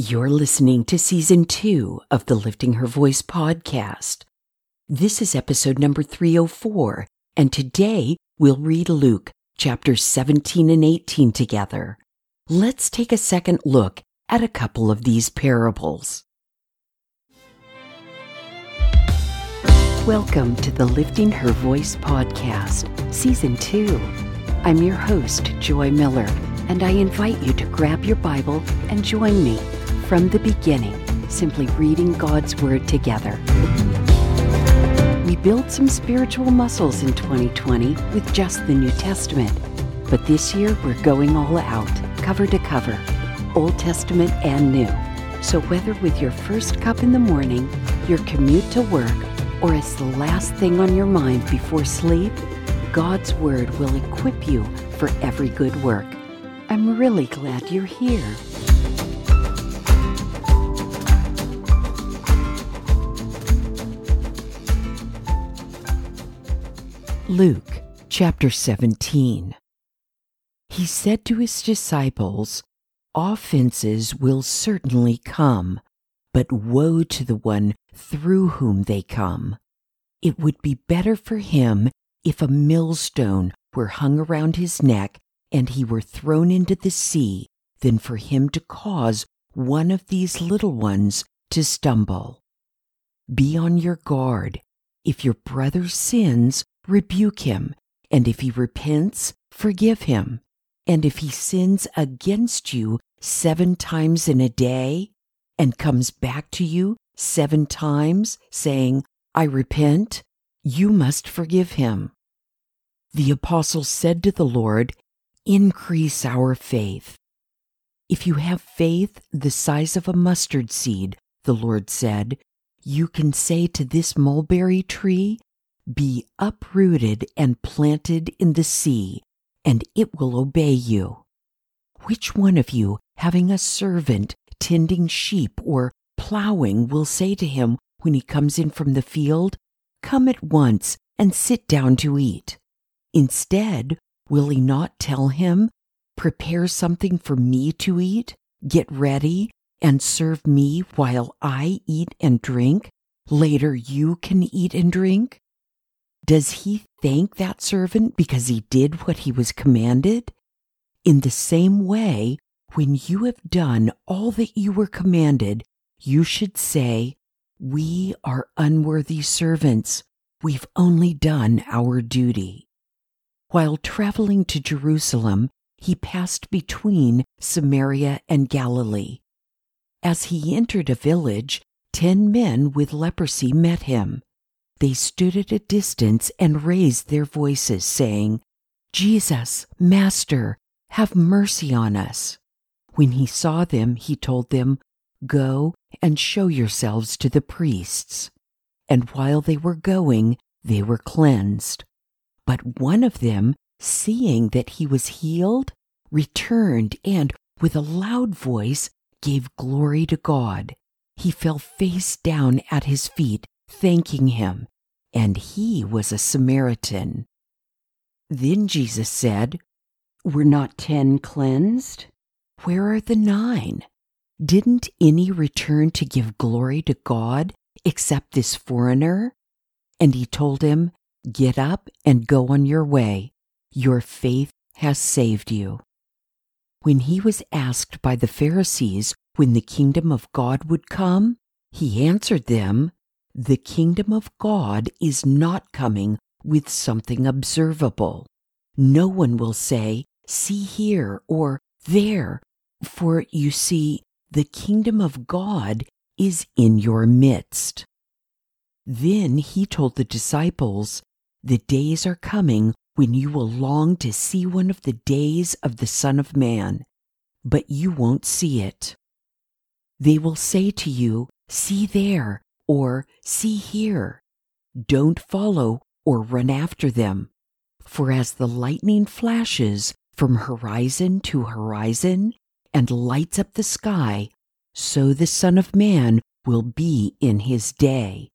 You're listening to season two of the Lifting Her Voice podcast. This is episode number 304, and today we'll read Luke chapters 17 and 18 together. Let's take a second look at a couple of these parables. Welcome to the Lifting Her Voice podcast, season two. I'm your host, Joy Miller, and I invite you to grab your Bible and join me from the beginning, simply reading God's Word together. We built some spiritual muscles in 2020 with just the New Testament, but this year we're going all out, cover to cover, Old Testament and New. So whether with your first cup in the morning, your commute to work, or as the last thing on your mind before sleep, God's Word will equip you for every good work. I'm really glad you're here. Luke chapter 17. He said to his disciples, Offenses will certainly come, but woe to the one through whom they come. It would be better for him if a millstone were hung around his neck and he were thrown into the sea than for him to cause one of these little ones to stumble. Be on your guard. If your brother sins, rebuke him, and if he repents, forgive him. And if he sins against you seven times in a day, and comes back to you seven times, saying, I repent, you must forgive him. The apostle said to the Lord, Increase our faith. If you have faith the size of a mustard seed, the Lord said, you can say to this mulberry tree, be uprooted and planted in the sea, and it will obey you. Which one of you, having a servant tending sheep or plowing, will say to him when he comes in from the field, Come at once and sit down to eat? Instead, will he not tell him, Prepare something for me to eat, get ready, and serve me while I eat and drink? Later you can eat and drink? Does he thank that servant because he did what he was commanded? In the same way, when you have done all that you were commanded, you should say, We are unworthy servants. We've only done our duty. While traveling to Jerusalem, he passed between Samaria and Galilee. As he entered a village, ten men with leprosy met him they stood at a distance and raised their voices, saying, Jesus, Master, have mercy on us. When he saw them, he told them, Go and show yourselves to the priests. And while they were going, they were cleansed. But one of them, seeing that he was healed, returned and, with a loud voice, gave glory to God. He fell face down at his feet thanking him, and he was a Samaritan. Then Jesus said, Were not ten cleansed? Where are the nine? Didn't any return to give glory to God except this foreigner? And he told him, Get up and go on your way. Your faith has saved you. When he was asked by the Pharisees when the kingdom of God would come, he answered them, the kingdom of God is not coming with something observable. No one will say, See here or there, for you see, the kingdom of God is in your midst. Then he told the disciples, The days are coming when you will long to see one of the days of the Son of Man, but you won't see it. They will say to you, See there, or see here. Don't follow or run after them. For as the lightning flashes from horizon to horizon and lights up the sky, so the Son of Man will be in his day.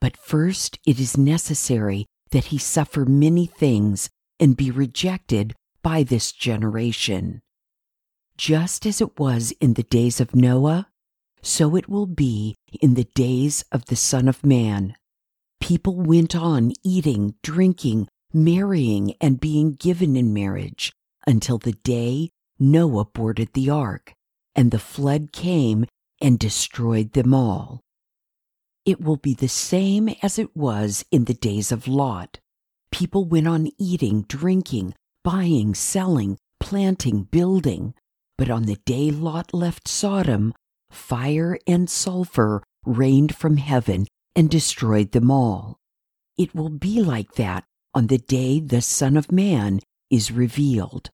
But first it is necessary that he suffer many things and be rejected by this generation. Just as it was in the days of Noah, so it will be in the days of the Son of Man. People went on eating, drinking, marrying, and being given in marriage until the day Noah boarded the ark, and the flood came and destroyed them all. It will be the same as it was in the days of Lot. People went on eating, drinking, buying, selling, planting, building. But on the day Lot left Sodom, fire and sulfur rained from heaven and destroyed them all. It will be like that on the day the Son of Man is revealed.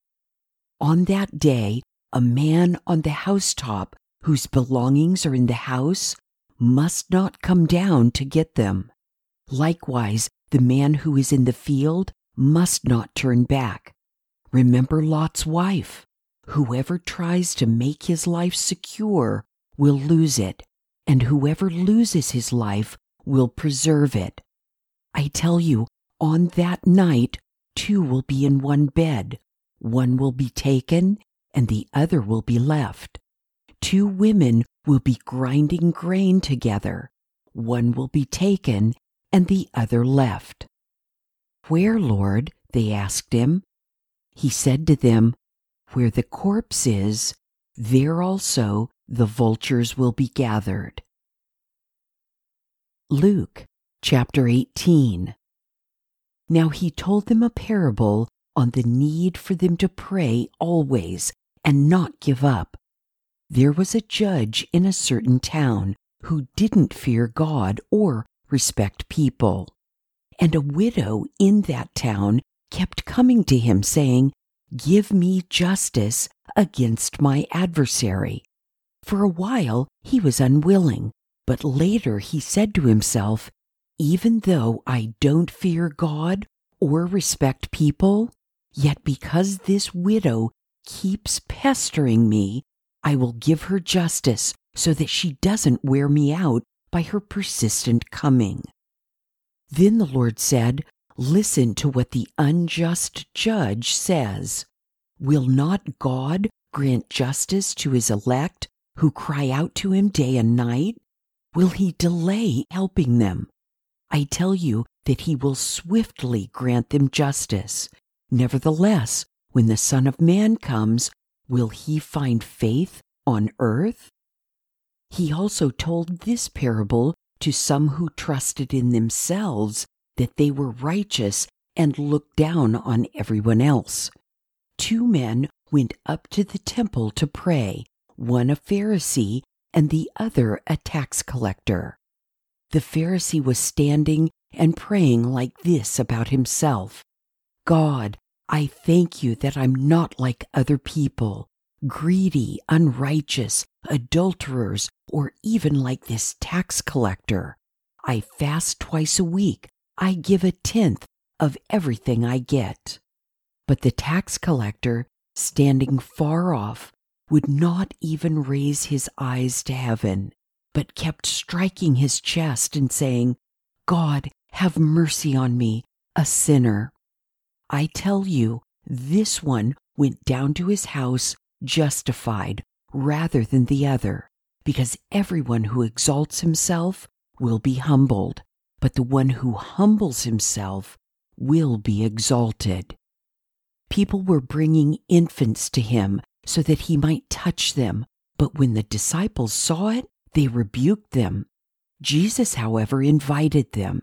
On that day, a man on the housetop whose belongings are in the house must not come down to get them. Likewise, the man who is in the field must not turn back. Remember Lot's wife. Whoever tries to make his life secure will lose it, and whoever loses his life will preserve it. I tell you, on that night, two will be in one bed. One will be taken, and the other will be left. Two women will be grinding grain together. One will be taken, and the other left. Where, Lord? they asked him. He said to them, Where the corpse is, there also the vultures will be gathered. Luke chapter 18. Now he told them a parable on the need for them to pray always and not give up. There was a judge in a certain town who didn't fear God or respect people. And a widow in that town kept coming to him saying, Give me justice against my adversary. For a while he was unwilling, but later he said to himself, Even though I don't fear God or respect people, yet because this widow keeps pestering me, I will give her justice so that she doesn't wear me out by her persistent coming. Then the Lord said, Listen to what the unjust judge says. Will not God grant justice to his elect who cry out to him day and night? Will he delay helping them? I tell you that he will swiftly grant them justice. Nevertheless, when the Son of Man comes, will he find faith on earth? He also told this parable to some who trusted in themselves that they were righteous and looked down on everyone else. Two men went up to the temple to pray, one a Pharisee and the other a tax collector. The Pharisee was standing and praying like this about himself God, I thank you that I'm not like other people, greedy, unrighteous, adulterers, or even like this tax collector. I fast twice a week. I give a tenth of everything I get. But the tax collector, standing far off, would not even raise his eyes to heaven, but kept striking his chest and saying, God, have mercy on me, a sinner. I tell you, this one went down to his house justified rather than the other, because everyone who exalts himself will be humbled, but the one who humbles himself will be exalted. People were bringing infants to him so that he might touch them, but when the disciples saw it, they rebuked them. Jesus, however, invited them.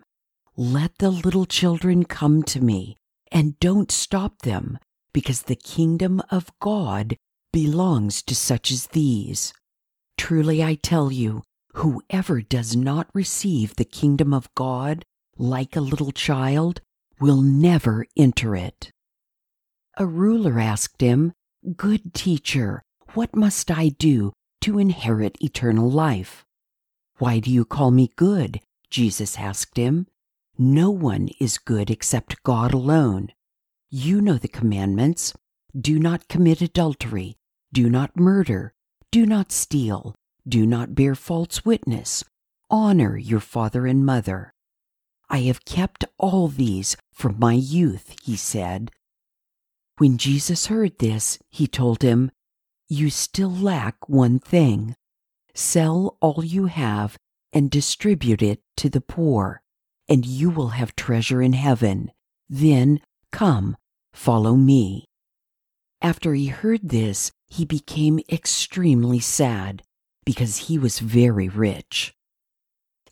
Let the little children come to me, and don't stop them, because the kingdom of God belongs to such as these. Truly I tell you, whoever does not receive the kingdom of God like a little child will never enter it. A ruler asked him, Good teacher, what must I do to inherit eternal life? Why do you call me good? Jesus asked him. No one is good except God alone. You know the commandments do not commit adultery, do not murder, do not steal, do not bear false witness, honor your father and mother. I have kept all these from my youth, he said. When Jesus heard this, he told him, You still lack one thing. Sell all you have and distribute it to the poor, and you will have treasure in heaven. Then come, follow me. After he heard this, he became extremely sad because he was very rich.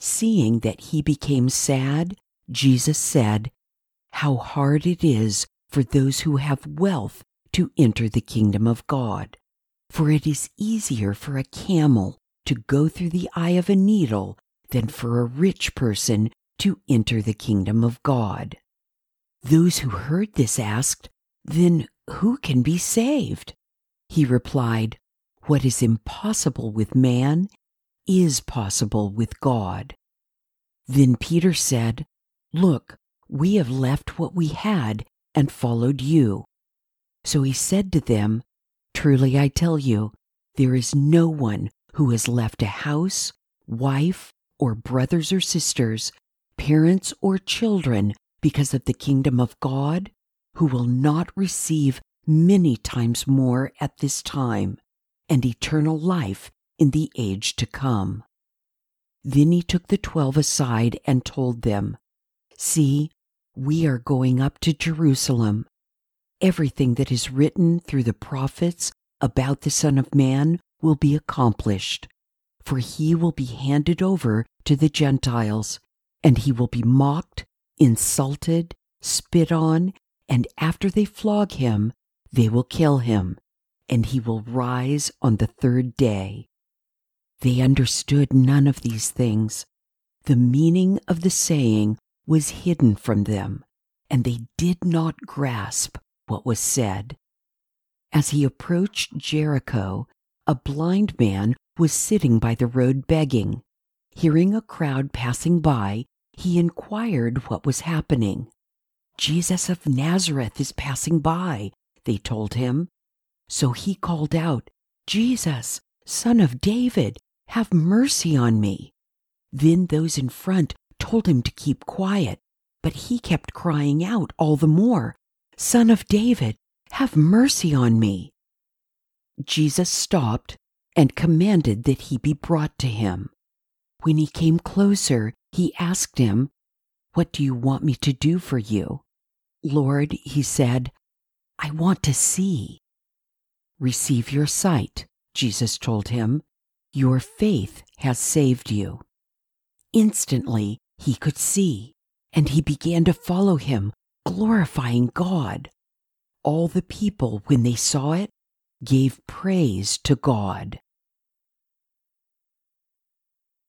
Seeing that he became sad, Jesus said, How hard it is for those who have wealth to enter the kingdom of God. For it is easier for a camel to go through the eye of a needle than for a rich person to enter the kingdom of God. Those who heard this asked, Then who can be saved? He replied, What is impossible with man is possible with God. Then Peter said, Look, we have left what we had and followed you. So he said to them, Truly I tell you, there is no one who has left a house, wife, or brothers or sisters, parents or children because of the kingdom of God, who will not receive many times more at this time and eternal life in the age to come. Then he took the twelve aside and told them, See, we are going up to Jerusalem. Everything that is written through the prophets about the Son of Man will be accomplished, for he will be handed over to the Gentiles, and he will be mocked, insulted, spit on, and after they flog him, they will kill him, and he will rise on the third day. They understood none of these things. The meaning of the saying was hidden from them, and they did not grasp what was said. As he approached Jericho, a blind man was sitting by the road begging. Hearing a crowd passing by, he inquired what was happening. Jesus of Nazareth is passing by, they told him. So he called out, Jesus, son of David, have mercy on me. Then those in front told him to keep quiet, but he kept crying out all the more, Son of David, have mercy on me. Jesus stopped and commanded that he be brought to him. When he came closer, he asked him, What do you want me to do for you? Lord, he said, I want to see. Receive your sight, Jesus told him. Your faith has saved you. Instantly, he could see, and he began to follow him, glorifying God. All the people, when they saw it, gave praise to God.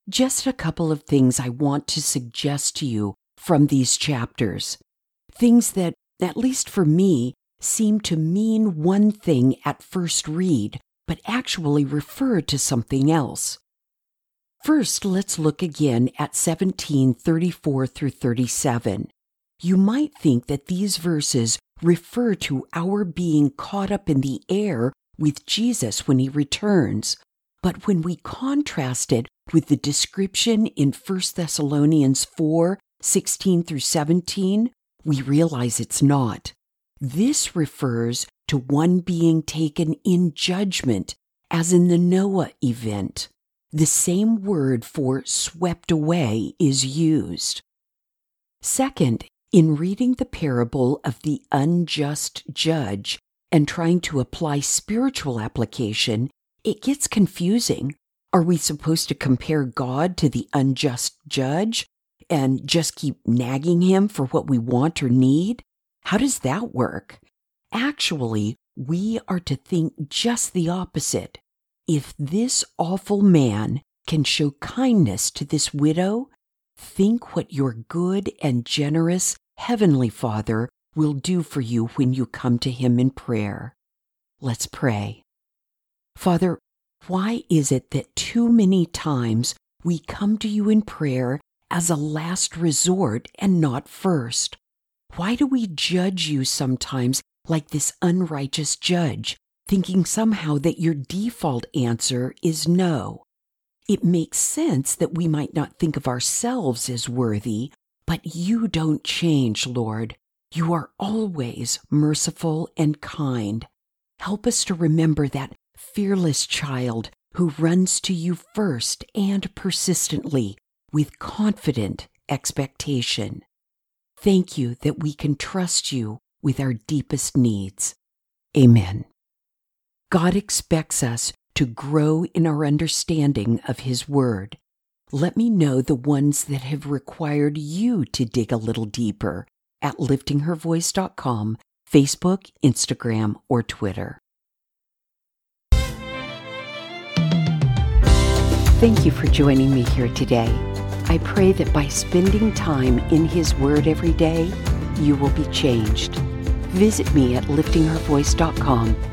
Just a couple of things I want to suggest to you from these chapters. Things that, at least for me, seem to mean one thing at first read, but actually refer to something else. First, let's look again at 1734 through 37. You might think that these verses refer to our being caught up in the air with Jesus when he returns. But when we contrast it with the description in 1 Thessalonians 4 16 through 17, we realize it's not. This refers to one being taken in judgment, as in the Noah event the same word for swept away is used. Second, in reading the parable of the unjust judge and trying to apply spiritual application, it gets confusing. Are we supposed to compare God to the unjust judge and just keep nagging him for what we want or need? How does that work? Actually, we are to think just the opposite. If this awful man can show kindness to this widow, think what your good and generous Heavenly Father will do for you when you come to Him in prayer. Let's pray. Father, why is it that too many times we come to you in prayer as a last resort and not first? Why do we judge you sometimes like this unrighteous judge thinking somehow that your default answer is no. It makes sense that we might not think of ourselves as worthy, but you don't change, Lord. You are always merciful and kind. Help us to remember that fearless child who runs to you first and persistently with confident expectation. Thank you that we can trust you with our deepest needs. Amen. God expects us to grow in our understanding of His Word. Let me know the ones that have required you to dig a little deeper at liftinghervoice.com, Facebook, Instagram, or Twitter. Thank you for joining me here today. I pray that by spending time in His Word every day, you will be changed. Visit me at liftinghervoice.com